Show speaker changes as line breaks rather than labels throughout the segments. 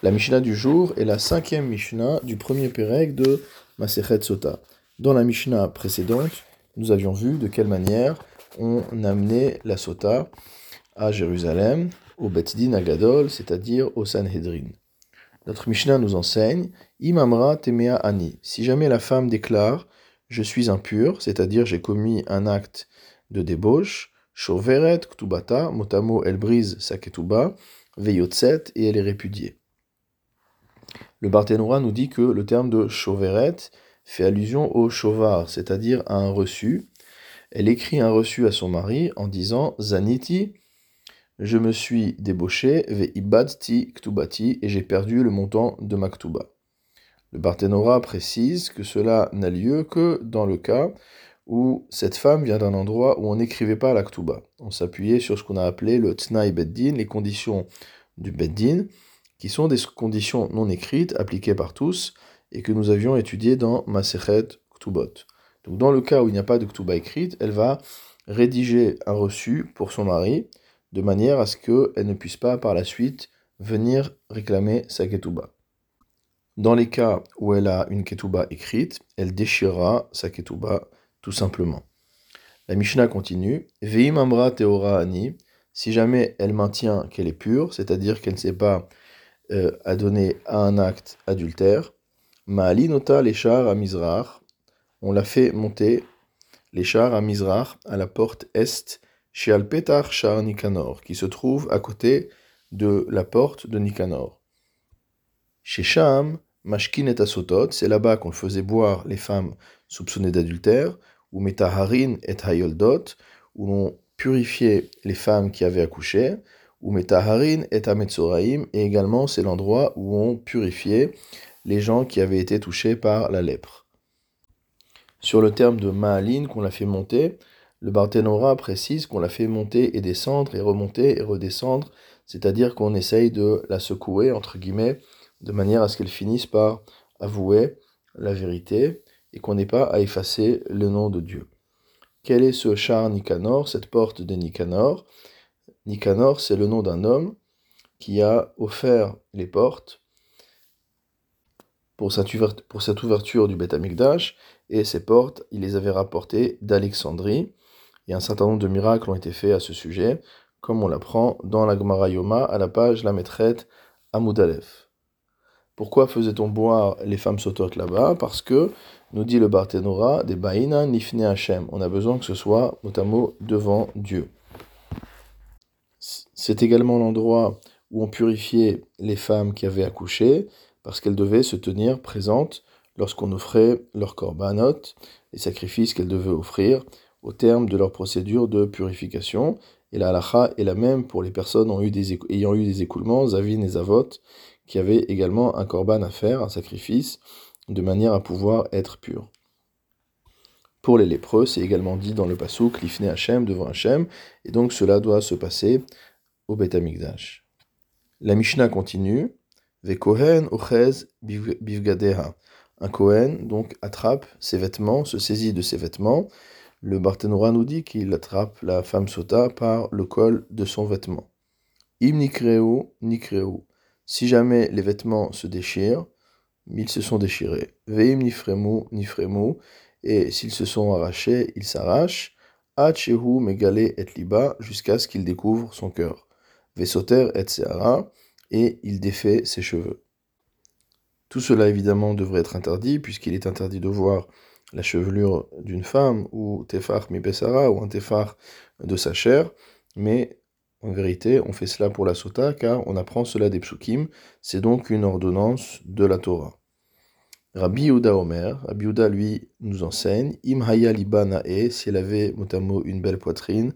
La Mishnah du jour est la cinquième Mishnah du premier Pérec de Masechet Sota. Dans la Mishnah précédente, nous avions vu de quelle manière on amenait la Sota à Jérusalem, au Din Agadol, c'est-à-dire au Sanhedrin. Notre Mishnah nous enseigne Imamra Temea Ani. Si jamais la femme déclare Je suis impur, c'est-à-dire j'ai commis un acte de débauche, Shoveret Ktubata, motamo elle brise sa ketuba, Veyotzet, et elle est répudiée. Le Barthénora nous dit que le terme de chauveret fait allusion au chovar, c'est-à-dire à un reçu. Elle écrit un reçu à son mari en disant Zaniti, je me suis débauché, ve ibadti ktubati, et j'ai perdu le montant de ma ktuba. Le Barthénora précise que cela n'a lieu que dans le cas où cette femme vient d'un endroit où on n'écrivait pas la ktuba. On s'appuyait sur ce qu'on a appelé le tnaï beddin, les conditions du beddin, qui sont des conditions non écrites appliquées par tous et que nous avions étudiées dans Masechet Ktubot. Donc dans le cas où il n'y a pas de Ktuba écrite, elle va rédiger un reçu pour son mari de manière à ce qu'elle ne puisse pas par la suite venir réclamer sa Ketuba. Dans les cas où elle a une Ketuba écrite, elle déchirera sa Ketuba tout simplement. La Mishnah continue Veim Amra Teora Ani, si jamais elle maintient qu'elle est pure, c'est-à-dire qu'elle ne sait pas euh, a donné à un acte adultère. Ma'alinota les chars à. On l'a fait monter les chars à Mizrach, à la porte est, chez Alpetar char Nicanor, qui se trouve à côté de la porte de Nicanor. Chez Sham, Mashkin et Asotot, c'est là-bas qu'on faisait boire les femmes soupçonnées d'adultère, ou Metaharin et Hayoldot, où l'on purifiait les femmes qui avaient accouché, ou Metaharin et Ametzoraim, et également c'est l'endroit où on purifiait les gens qui avaient été touchés par la lèpre. Sur le terme de Ma'alin qu'on l'a fait monter, le Barthénora précise qu'on l'a fait monter et descendre et remonter et redescendre, c'est-à-dire qu'on essaye de la secouer, entre guillemets, de manière à ce qu'elle finisse par avouer la vérité et qu'on n'ait pas à effacer le nom de Dieu. Quel est ce char Nicanor, cette porte de Nicanor? Nicanor, c'est le nom d'un homme qui a offert les portes pour cette, ouverture du Beth Amikdash, et ces portes, il les avait rapportées d'Alexandrie, et un certain nombre de miracles ont été faits à ce sujet, comme on l'apprend dans la Gemara Yoma, à la page La Maîtrette Amoudalef. Pourquoi faisait-on boire les femmes sautotes là-bas? Parce que, nous dit le Barthénora, des Baïna Nifne Hashem. On a besoin que ce soit, mot devant Dieu. C'est également l'endroit où on purifiait les femmes qui avaient accouché, parce qu'elles devaient se tenir présentes lorsqu'on offrait leur korbanot, les sacrifices qu'elles devaient offrir, au terme de leur procédure de purification. Et la halacha est la même pour les personnes ayant eu des, écoulements, zavin et zavot, qui avaient également un korban à faire, un sacrifice, de manière à pouvoir être purs. Pour les lépreux, c'est également dit dans le pasouk, l'ifne Hachem devant Hachem, et donc cela doit se passer La Mishnah continue. Vekohen ochez bivgadeha. Un Kohen donc attrape ses vêtements, se saisit de ses vêtements. Le Barthénora nous dit qu'il attrape la femme sota par le col de son vêtement. Si jamais les vêtements se déchirent, ils se sont déchirés. Veim nifremu nifremu. Et s'ils se sont arrachés, ils s'arrachent. Hachehu megale et liba, jusqu'à ce qu'il découvre son cœur. Vesoter et et il défait ses cheveux. Tout cela évidemment devrait être interdit, puisqu'il est interdit de voir la chevelure d'une femme, ou tefar mi ou un tefar de sa chair, mais en vérité, on fait cela pour la sota, car on apprend cela des psukim, c'est donc une ordonnance de la Torah. Rabbi Yehuda Omer, Rabbi Yehuda lui nous enseigne, Im haya libanae, si elle avait une belle poitrine,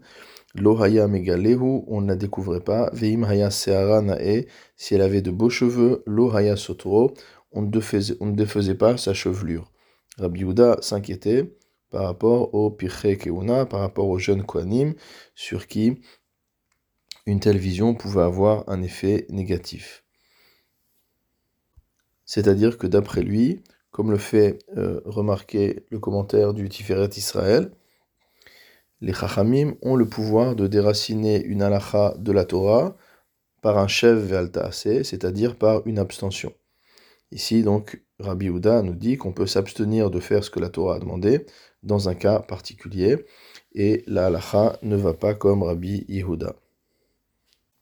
Lohaya megalehu, on ne la découvrait pas. Veim haya seara nae, si elle avait de beaux cheveux. Lohaya sotro, on ne défaisait pas sa chevelure. Rabbi Yehuda s'inquiétait par rapport au Pirche Keuna, par rapport au jeune Kohanim, sur qui une telle vision pouvait avoir un effet négatif. C'est-à-dire que d'après lui, comme le fait euh, remarquer le commentaire du Tiferet Israël, les Chachamim ont le pouvoir de déraciner une halacha de la Torah par un chev ve'altaase, c'est-à-dire par une abstention. Ici, donc, Rabbi Houda nous dit qu'on peut s'abstenir de faire ce que la Torah a demandé dans un cas particulier, et la halacha ne va pas comme Rabbi Yehuda.